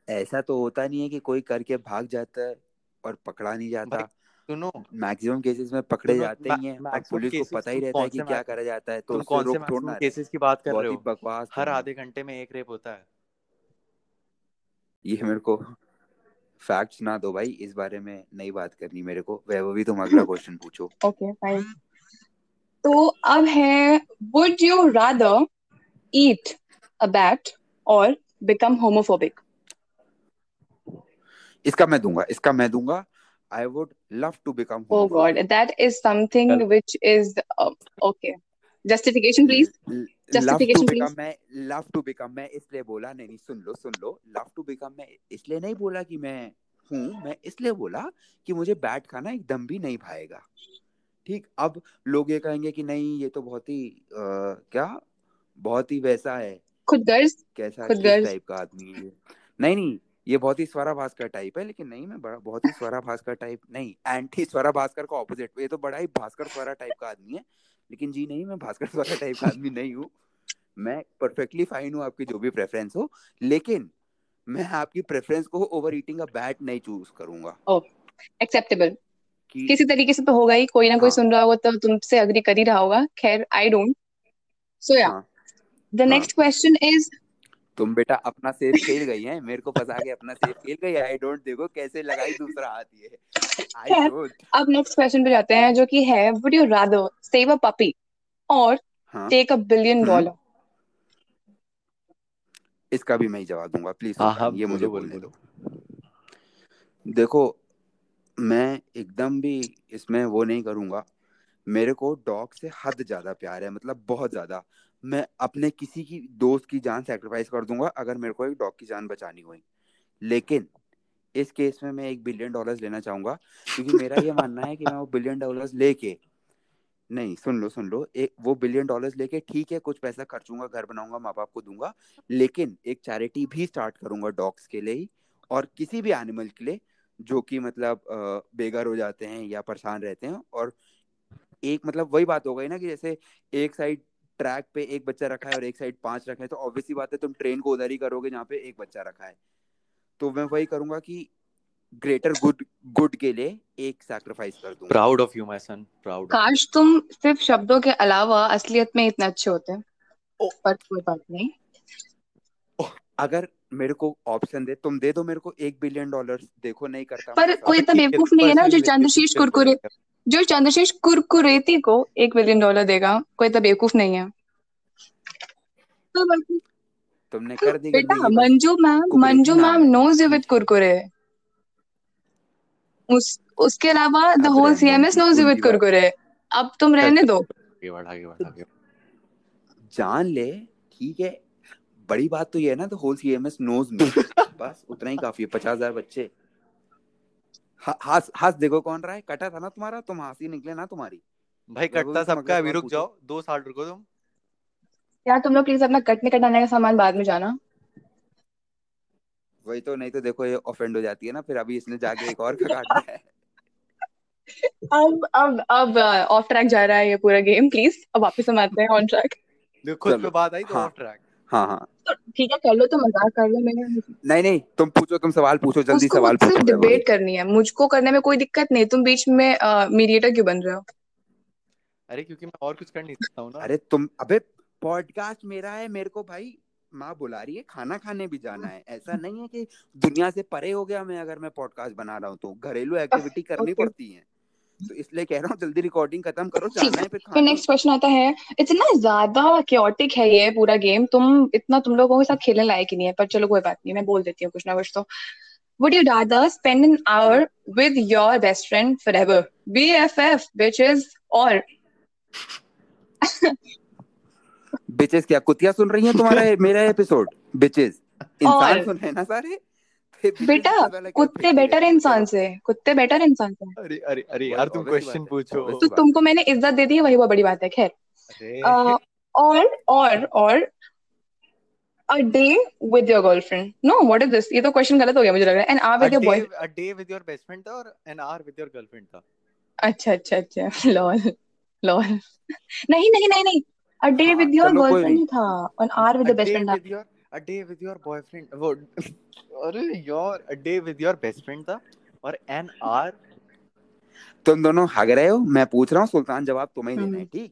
ऐसा तो होता नहीं है कि कोई करके भाग जाता है और पकड़ा नहीं जाता। सुनो। मैक्सिमम केसेस में पकड़े जाते ही हैं। और पुलिस को पता ही रहता है कि क्या करा जाता है तो कौन से रोक मैक्सिमम केसेस की बात कर रहे ही हो? बकवास हर आधे घंटे में एक रेप होता है। ये मेरे को फैक्ट्स ना दो भाई इस बारे में नहीं बात करनी मेरे को। वैभवी तुम अगला *laughs* क्वेश्चन पूछो। ओके फाइन तो अब है would you rather eat a bat or become homophobic इसका मैं दूँगा इसका मैं दूँगा I would love to become oh god homophobic that is something चल which is uh, okay justification please love to justification become please मैं love to become मैं इसलिए बोला नहीं नहीं सुन लो सुन लो लव टू बिकम मैं इसलिए नहीं बोला कि मैं हूँ मैं इसलिए बोला कि मुझे बैट खाना एकदम भी नहीं भाएगा ठीक अब लोग ये कहेंगे कि नहीं ये तो बहुत ही क्या? बहुत ही वैसा है। खुद गर्ज। कैसा टाइप का आदमी है नहीं नहीं ये बहुत ही स्वरा भास्कर टाइप है लेकिन नहीं मैं बड़ा बहुत ही स्वरा भास्कर टाइप नहीं एंटी स्वरा भास्कर का ऑपोजिट ये तो बड़ा ही भास्कर स्वरा टाइप का आदमी है। लेकिन जी नहीं मैं भास्कर स्वरा टाइप का आदमी नहीं हूँ। मैं परफेक्टली फाइन हूँ आपकी जो भी प्रेफरेंस हो लेकिन मैं आपकी प्रेफरेंस को ओवर ईटिंग अ बैट नहीं चूज़ करूँगा। एक्सेप्टेबल कि किसी तरीके से तो होगा ही कोई ना कोई हाँ। सुन रहा होगा तो तुमसे अग्री कर ही रहा होगा। खैर आई डोंट सो या द नेक्स्ट क्वेश्चन इज़ तुम बेटा अपना सेफ़ खेल गई है? मेरे को फंसा के अपना सेफ़ खेल गई? आई डोंट देखो कैसे लगाई दूसरा हाथ ये। आई डोंट अब नेक्स्ट क्वेश्चन पे जाते हैं जो कि है would you rather save a puppy और टेक अ बिलियन डॉलर इसका भी मैं ही जवाब दूँगा प्लीज़ हाँ हाँ ये मुझे बोलो बोलो बोलने दो। देखो मैं एकदम भी इसमें वो नहीं करूँगा। मेरे को डॉग से हद ज़्यादा प्यार है मतलब बहुत ज़्यादा। मैं अपने किसी की, दोस्त की जान सेक्रीफाइस कर दूँगा, अगर मेरे को एक डॉग की जान बचानी हुई। लेकिन इस केस में मैं एक बिलियन डॉलर्स लेना चाहूँगा, क्योंकि मेरा ये मानना है कि मैं वो बिलियन डॉलर्स लेके, नहीं, सुन लो सुन लो, एक वो बिलियन डॉलर्स लेके ठीक है, कुछ पैसा खर्चूँगा, घर बनाऊँगा माँ बाप को दूँगा, लेकिन एक चैरिटी भी स्टार्ट करूँगा डॉग्स के लिए और किसी भी एनिमल के लिए जो कि मतलब बेघर हो जाते हैं या परेशान रहते हैं और एक मतलब वही बात हो गई ना कि जैसे एक साइड ट्रैक पे एक बच्चा रखा है और एक साइड पाँच रखा है तो ऑब्वियसली बात है तुम ट्रेन को उधर ही करोगे जहाँ पे एक बच्चा रखा है। तो मैं वही करूँगा कि ग्रेटर गुड गुड के लिए एक सैक्रिफाइस कर दूँगा। Proud of you my son proud काश तुम सिर्फ़ शब्दों के अलावा असलियत में इतने अच्छे होते। ओ। पर कोई बात नहीं। अगर मेरे को ऑप्शन दे तुम दे दो मेरे को एक बिलियन डॉलर देखो नहीं करता पर कोई इतना बेवकूफ़ नहीं है ना जो चंद्रशीष कुरकुरे जो चंद्रशीष कुरकुरेती को एक बिलियन डॉलर देगा कोई इतना बेवकूफ़ नहीं है। तो तुमने कर दी बेटा Manju ma'am Manju ma'am knows you with Kurkure. उस उसके अलावा the whole CMS knows you with Kurkure अब तुम रहने दो। आगे बढ़ आगे बढ़ आगे जान ले ठीक है बड़ी बात तो ये है ना the whole CMS knows me बस उतना ही काफ़ी है पचास हज़ार बच्चे। ह- हंस हंस देखो कौन रहा है कटा था ना तुम्हारा तुम हँसी निकले ना तुम्हारी। भाई कटता सबका अभी रुक जाओ दो साल रुको तुम। यार तुम लोग प्लीज़ अपना कटने कटाने का सामान बाद में जाना। वही तो नहीं तो देखो ये ऑफेंड हो जाती है ना फिर अभी इसने जाके एक और का काटना है। *laughs* अब अब अब ऑफ़ ट्रैक जा रहा है ये पूरा गेम प्लीज़ अब वापस हम आते हैं ऑन ट्रैक देखो खुद पे बात आई तो हाँ। ऑफ़ ट्रैक हाँ हाँ। तो ठीक है कर लो तो मज़ाक कर लो मैंने नहीं नहीं तुम पूछो तुम सवाल पूछो जल्दी उसको सवाल पूछो डिबेट करनी है। मुझको करने में कोई दिक्कत नहीं तुम बीच में मीडिएटर क्यों बन रहे हो? अरे क्योंकि मैं और कुछ कर नहीं सकता हूँ ना। अरे तुम अबे पॉडकास्ट मेरा है मेरे को भाई माँ बुला रही है खाना खाने भी जाना है। ऐसा नहीं है कि दुनिया से परे हो गया मैं अगर मैं पॉडकास्ट बना रहा हूँ तो। घरेलू एक्टिविटी करनी *laughs* पड़ती है। तो इसलिए कह रहा हूँ जल्दी रिकॉर्डिंग खत्म करो जाना है फिर नेक्स्ट क्वेश्चन आता है इतना ज़्यादा क्योटिक है ये पूरा गेम तुम इतना तुम लोगों के साथ खेलने लायक ही नहीं है पर चलो कोई बात नहीं मैं बोल देती हूँ कुछ ना कुछ तो। Would you rather spend an hour with your best friend forever? BFF, bitches, or bitches क्या कुतिया सुन रही हैं तुम्हारा *laughs* मेरा एपिसोड बिचेस इंसान सुन रहे हैं ना सारे? bitches बेटा कुत्ते बेटर इंसान से कुत्ते बेटर इंसान से अरे अरे अरे यार तुम क्वेश्चन पूछो तो तुमको मैंने इज़्ज़त दे दी है वही बहुत बड़ी बात है खैर Uh, और और और a day with your girlfriend. No, what is this? ये तो क्वेश्चन गलत हो गया मुझे लग रहा है. An hour with a your day boy. a day with your best friend था और an hour with your girlfriend था अच्छा अच्छा अच्छा. Lol. Lol. नहीं नहीं नहीं नहीं. A day हाँ, with your girlfriend। ही था. An hour with a your best friend था. A day with your boyfriend वो अरे यार a day with your best friend था और an hour तुम दोनों हग रहे हो? मैं पूछ रहा हूँ सुल्तान जवाब तुम्हें ही देना है हम्म। ठीक?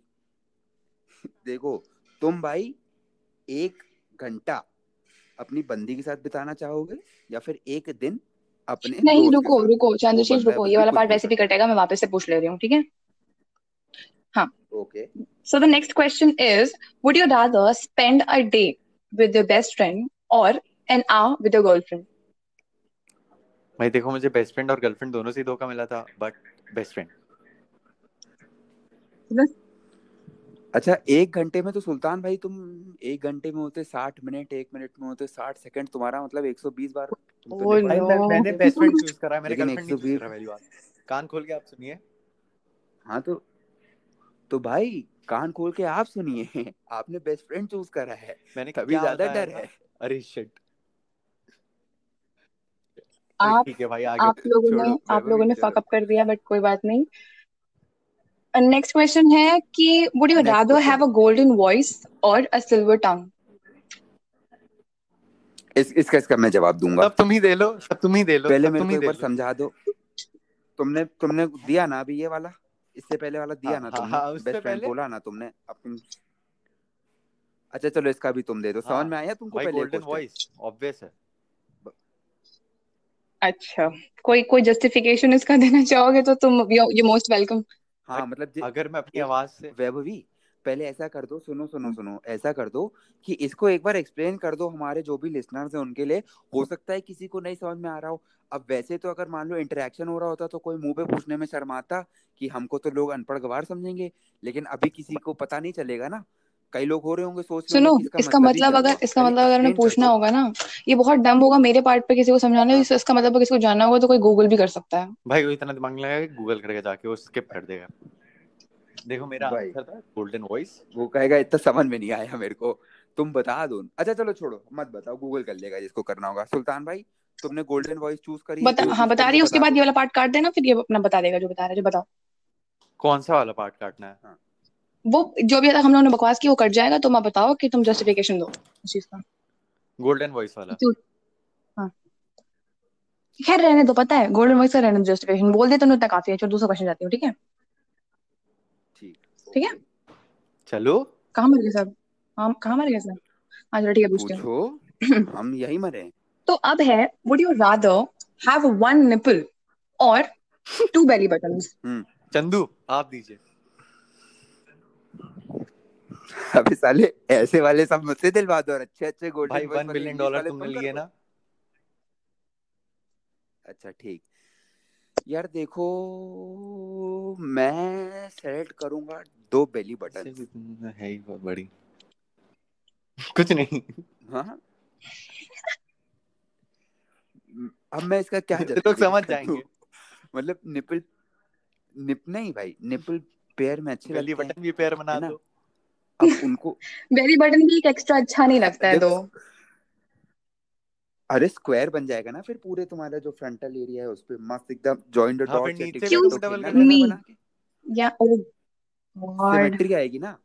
देखो तुम भाई एक घंटा अपनी बंदी के साथ बिताना चाहोगे या फिर एक दिन अपने नहीं रुको? रुको चंद्रशीष है, रुको ये वाला पार्ट भी वैसे भी कटेगा मैं वापस से पूछ ले रही हूँ ठीक है? Okay So the next question is would you rather spend a day with your best friend or an hour with your girlfriend? भाई देखो मुझे बेस्ट फ्रेंड और गर्लफ्रेंड दोनों से ही धोखा मिला था बट बेस्ट फ्रेंड अच्छा एक घंटे में तो सुल्तान भाई तुम एक घंटे में होते साठ मिनट एक मिनट में होते साठ सेकंड तुम्हारा मतलब एक सौ बीस बार तुम तो Oh, भाई मैं, मैंने बेस्ट फ्रेंड चूज़ करा है मैंने लेकिन गर्लफ्रेंड नहीं 120 चूज़ करा पहली बार कान खोल के आप सुनिए। हाँ तो तो भाई कान खोल के आप सुनिए। *laughs* आपने बेस्ट फ्रेंड चूज़ करा है। मैंने क्या ज़्यादा डर है। अरे शिट आप ठीक है भाई आगे आप लोगों ने आप लोगों ने फक अप कर दिया बट कोई बात नहीं। नेक्स्ट क्वेश्चन है कि would you rather have a golden voice और अ सिल्वर टंग इस इसका इसका मैं जवाब दूँगा। तब तुम ही दे लो तब तुम ही दे लो पहले मेरे को एक बार समझा दो। तुमने तुमने दिया ना अभी ये वाला? इससे पहले वाला दिया हाँ, ना हाँ, तुमने हाँ, उससे बेस्ट फ्रेंड बोला ना तुमने अपन अच्छा चलो इसका भी तुम दे दो। हाँ, समझ में आया तुमको पहले गोल्डन वॉइस ऑब्वियस है। अच्छा कोई कोई जस्टिफिकेशन इसका देना चाहोगे तो तुम यू मोस्ट वेलकम हाँ मतलब अगर मैं अपनी आवाज़ से वैभवी पहले ऐसा कर दो सुनो सुनो हम्म। सुनो ऐसा कर दो कि इसको एक बार एक्सप्लेन कर दो हमारे जो भी लिसनर्स हैं उनके लिए। हो सकता है किसी को नहीं समझ में आ रहा हो। अब वैसे तो अगर मान लो इंटरेक्शन हो रहा होता तो कोई मुँह पे पूछने में शर्माता कि हमको तो लोग अनपढ़ गवार समझेंगे लेकिन अभी किसी को पता नहीं चलेगा ना। कई लोग हो रहे होंगे सोच सुनो होंगे कि इसका मतलब अगर इसका मतलब अगर कर पूछना होगा ना ये बहुत डम होगा मेरे पार्ट पे किसी को समझाने हाँ। इसका मतलब किसी को जानना होगा तो कोई गूगल भी कर सकता है। भाई इतना दिमाग लगाएगा गूगल करके जाके वो स्किप कर देगा। देखो मेरा आंसर था गोल्डन वॉइस वो कहेगा इतना समझ में नहीं आया मेरे को। तुम बता दो अच्छा चलो छोड़ो मत बताओ गूगल कर लेगा जिसको करना होगा। सुल्तान भाई तुमने गोल्डन वॉइस चूज़ करी है, बता जो हाँ बता रही है है, उसके बाद ये वाला पार्ट काट देना फिर ये अपना बता देगा जो बता रहा है जो बताओ। कौन सा वाला पार्ट काटना है? वो जो भी हम लोगों ने बकवास की वो कट जाएगा तुम आप बताओ कि तुम जस्टिफिकेशन दो उस चीज़ का। गोल्डन वॉइस वाला। हाँ। खैर रहने दो पता है गोल्डन वॉइस का रहने दो जस्टिफिकेशन बोल दे तो उतना काफ़ी है चलो दूसरा क्वेश्चन जाती हूँ ठीक है? ठीक है? चलो। कहाँ मर गए सब? हाँ कहाँ मर गए सब? हाँ चलो ठीक है पूछते हैं। हम यही मरे तो अब है would you rather have one nipple और टू बेली बटन्स चंदू आप दीजिए। अबे साले ऐसे वाले सब मुझसे दिलवा दो और अच्छे अच्छे गोल्डन भाई वन बिलियन डॉलर तुमने लिए ना? अच्छा ठीक। यार देखो मैं सेलेक्ट करूँगा दो बेली बटन है ही बड़ी। कुछ नहीं। हाँ। अब मैं इसका क्या *laughs* लोग समझ जाएँगे। मतलब निपल निप नहीं भाई निपल पेयर में अच्छे बेली बटन भी पैर बना दो। अब उनको *laughs* बेली बटन भी एक एक्स्ट्रा अच्छा नहीं लगता है तो। *laughs* अरे स्क्वायर बन जाएगा ना फिर पूरे तुम्हारा जो फ्रंटल एरिया है उस पे मस्त एकदम जॉइंट डॉट तो डबल या ओ सिमेट्री आएगी ना।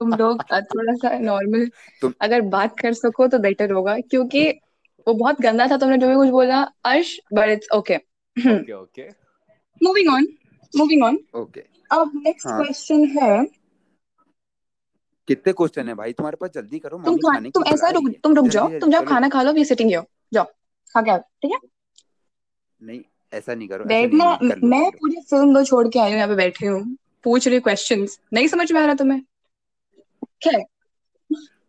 तुम लोग थोड़ा सा नॉर्मल तुम- अगर बात कर सको तो बेटर होगा क्योंकि वो बहुत गंदा था तुमने जो भी कुछ बोला Arsh but it's okay okay okay moving on moving on okay अब नेक्स्ट हाँ। क्वेश्चन है। कितने क्वेश्चन है भाई? तुम्हारे पास जल्दी करो तुम खा खाने तुम ऐसा रुक तुम रुक जाओ तुम जाओ खाना खा लो वी सिटिंग हियर जाओ खा के आओ ठीक है? नहीं। ऐसा नहीं करो नहीं मैं पूरी फ़िल्म दो छोड़ के आई हूँ यहाँ पे बैठी हूँ। पूछ रही क्वेश्चंस नहीं समझ में आ रहा तुम्हें? क्या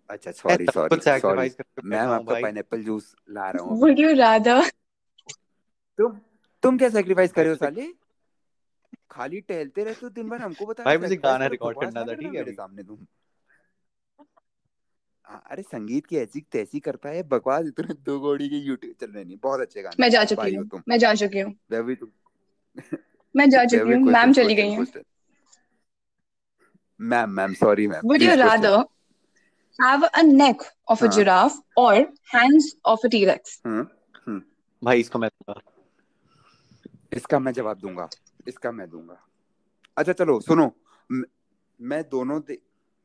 अच्छा सॉरी सॉरी सॉरी मैम आपका पाइनएप्पल जूस ला रहा हूँ। वुड यू रादर तुम तुम क्या सेक्रीफाइस करे हो साले? खाली टहलते रहते हो दिन भर हमको बता भाई रहे मुझे गाना रिकॉर्ड करना था ठीक है मेरे सामने तुम। हाँ, अरे संगीत की ऐसी तैसी करता है बकवास इतने दो गोड़ी के यूट्यूब चल रहे नहीं बहुत अच्छे गाने मैं जा चुकी हूँ तुम। मैं जा चुकी हूँ। मैं *laughs* जा चुकी हूँ मैम चली गई हैं। Ma'am ma'am sorry ma'am Would you please question rather have a neck of a हाँ। giraffe or hands of a T-Rex? Hmm hmm भाई इसको मैं दूँगा। इसका मैं जवाब दूँगा इसका मैं दूँगा। अच्छा चलो सुनो मैं दोनों.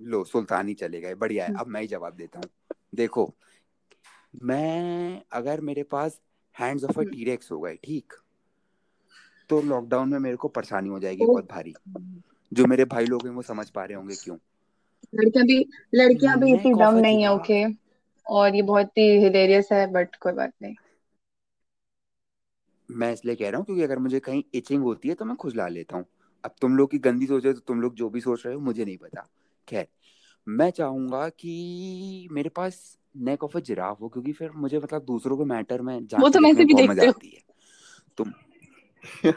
लो सुल्तान ही चले गए। बढ़िया है अब मैं ही जवाब देता हूँ। देखो मैं अगर मेरे पास hands of a. T Rex हो गए ठीक तो लॉकडाउन में मेरे को परेशानी हो जाएगी बहुत भारी। जो मेरे भाई लोग हैं वो समझ पा रहे होंगे क्यों? लड़कियाँ भी लड़कियाँ भी इतनी डम नहीं है ओके और ये बहुत ही हिलेरियस है बट कोई बात नहीं। मैं इसलिए कह रहा हूँ क्योंकि अगर मुझे कहीं इचिंग होती है तो मैं खुजला लेता हूँ। अब तुम लोग की गंदी सोच रहे हो तो तुम लोग जो भी सोच रहे हो मुझे नहीं पता। खैर मैं चाहूँगा कि मेरे पास नेक ऑफ़ अ जिराफ हो क्योंकि फिर मुझे मतलब दूसरों के मैटर में वो ऐसे में भी देखते आती है। तुम *laughs*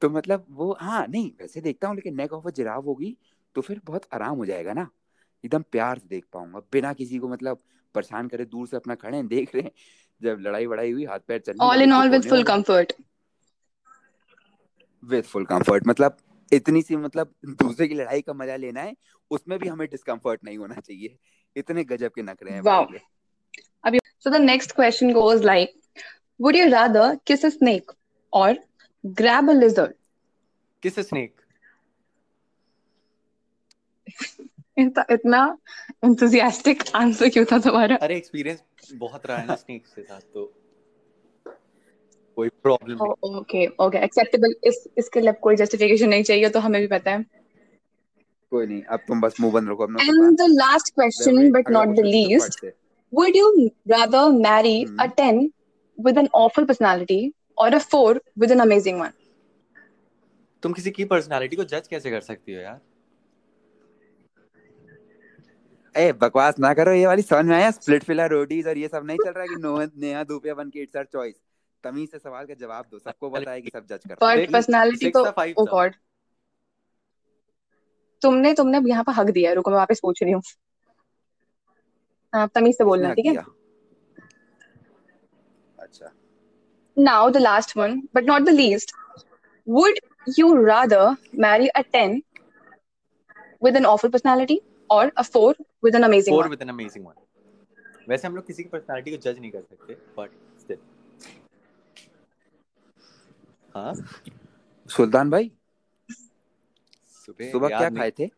तो मतलब वो हाँ नहीं वैसे देखता हूँ लेकिन नेक ऑफ़ अ जिराफ होगी तो फिर बहुत आराम हो जाएगा ना। एकदम प्यार से देख पाऊँगा बिना किसी को मतलब परेशान करे दूर से अपना खड़े हैं देख रहे हैं जब लड़ाई वड़ाई हुई हाथ पैर चलने ऑल इन तो all with full comfort with full comfort मतलब इतनी सी मतलब दूसरे की लड़ाई का मज़ा लेना है उसमें भी हमें डिस्कम्फर्ट नहीं होना चाहिए। इतने गजब के नखरे हैं वाओ अभी so the next question goes like would you rather kiss a snake or grab a lizard? किस स्नेक *laughs* इतना इतना enthusiastic आंसर क्यों था तुम्हारा? अरे एक्सपीरियंस बहुत रहा है ना स्नेक के साथ तो कोई प्रॉब्लम ओके ओके एक्सेप्टेबल इस इसके लिए कोई जस्टिफिकेशन नहीं चाहिए तो हमें भी पता है। कोई नहीं अब तुम बस मुँह बंद रखो अपना and Sultan the last question Vaibhavi but अगला not the क्वेश्चन फट least से। would you rather marry a hmm 10 with an awful personality or a 4 with an amazing one? तुम किसी की पर्सनालिटी को जज कैसे कर सकती हो यार? ए बकवास ना करो ये वाली समझ में आया? स्प्लिट फिला रोटीज और ये सब नहीं चल रहा कि नो नेहा दुपिया वन की इट्स आवर चॉइस तमीज से सवाल का जवाब दो सबको पता है कि सब जज करते हैं। But देख personality सिक्स तो था फाइव oh तुमने तुमने यहाँ पर हक दिया है रुको मैं वापस पूछ रही हूँ। हाँ तमीज से बोलना ठीक है? अच्छा। Now the last one but not the least would you rather marry a 10 with an awful personality or a 4 with an amazing four one? With an amazing one वैसे हम लोग किसी की पर्सनालिटी को जज नहीं कर सकते बट स्टिल हाँ? सुल्तान भाई सुबह सुबह क्या खाए थे?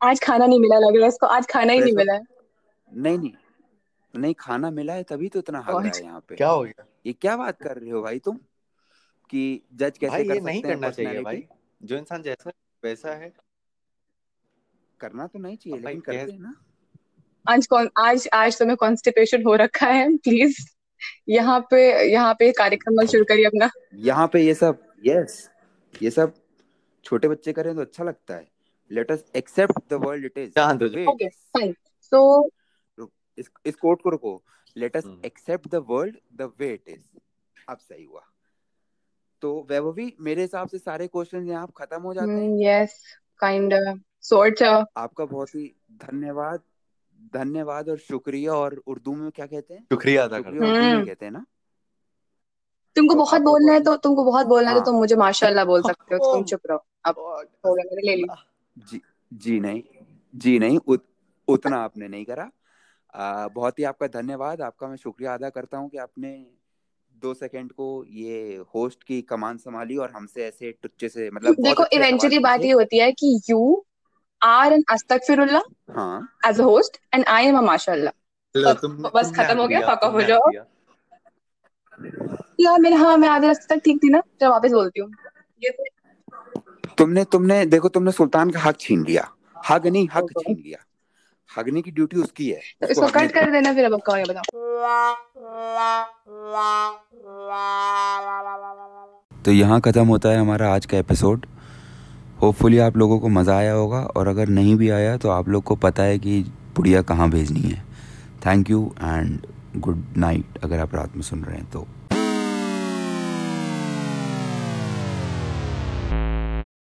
आज खाना नहीं मिला लग रहा है इसको आज खाना ही नहीं मिला है। नहीं नहीं नहीं खाना मिला है तभी तो इतना. रहा है यहाँ पे। क्या हो गया? ये क्या बात कर रहे हो भाई तुम? कि जज कैसे भाई कर ये नहीं सकते हैं करना चाहिए भाई। जो इंसान जैसा है, वैसा है। करना तो नहीं चाहिए लेकिन करते हैं ना। आज कौन आज आज तुम्हें कॉन्स्टिपेशन हो रखा है प्लीज़ यहाँ पे यहाँ पे कार्यक्रम शुरू करिए अपना। यहाँ पे ये सब यस ये सब छोटे बच्चे करें तो अच्छा लगता है। Let us accept the world it is जान दो ओके फाइन सो इस इस कोट को रुको। Let us. Accept the world the way it is अब सही हुआ। तो वैभवी मेरे हिसाब से सारे क्वेश्चन यहाँ खत्म हो जाते हैं। यस काइंड सॉर्ट आपका बहुत ही धन्यवाद। धन्यवाद और शुक्रिया और उर्दू में क्या कहते हैं? शुक्रिया अदा करता हूँ। उर्दू में हम्म। कहते हैं ना? तुमको बहुत बोलना है तो तुमको बहुत बोलना है तो तुम मुझे माशाल्लाह बोल सकते हो तुम चुप रहो। अब हो गया मैंने ले ली जी जी नहीं जी नहीं उत, उतना आपने नहीं करा। आ, बहुत ही आपका धन्यवाद आपका मैं शुक्रिया अदा करता हूँ कि आपने दो सेकंड को ये होस्ट की कमान संभाली और हमसे ऐसे टुच्चे से मतलब बहुत देखो अच्छे सवाल इवेंचुअली बात पूछे। ये होती है कि यू आर एन अस्तगफिरुल्लाह हाँ। As a host and I am a माशाल्लाह बस खत्म हो गया ऑफ़ हो जाओ। यार मेरे हाँ मैं आधे रास्ते तक ठीक थी ना चलो वापस बोलती हूँ। तो तुमने तुमने देखो तुमने सुल्तान का हक छीन लिया। हग नहीं हक छीन लिया। हगने की ड्यूटी उसकी है। तो इसको कट कर देना फिर अब क्या बताओ। तो यहाँ ख़त्म होता है हमारा आज का एपिसोड होपफुली आप लोगों को मज़ा आया होगा और अगर नहीं भी आया तो आप लोग को पता है कि पुड़िया कहाँ भेजनी है। Thank you and good night अगर आप रात में सुन रहे हैं तो।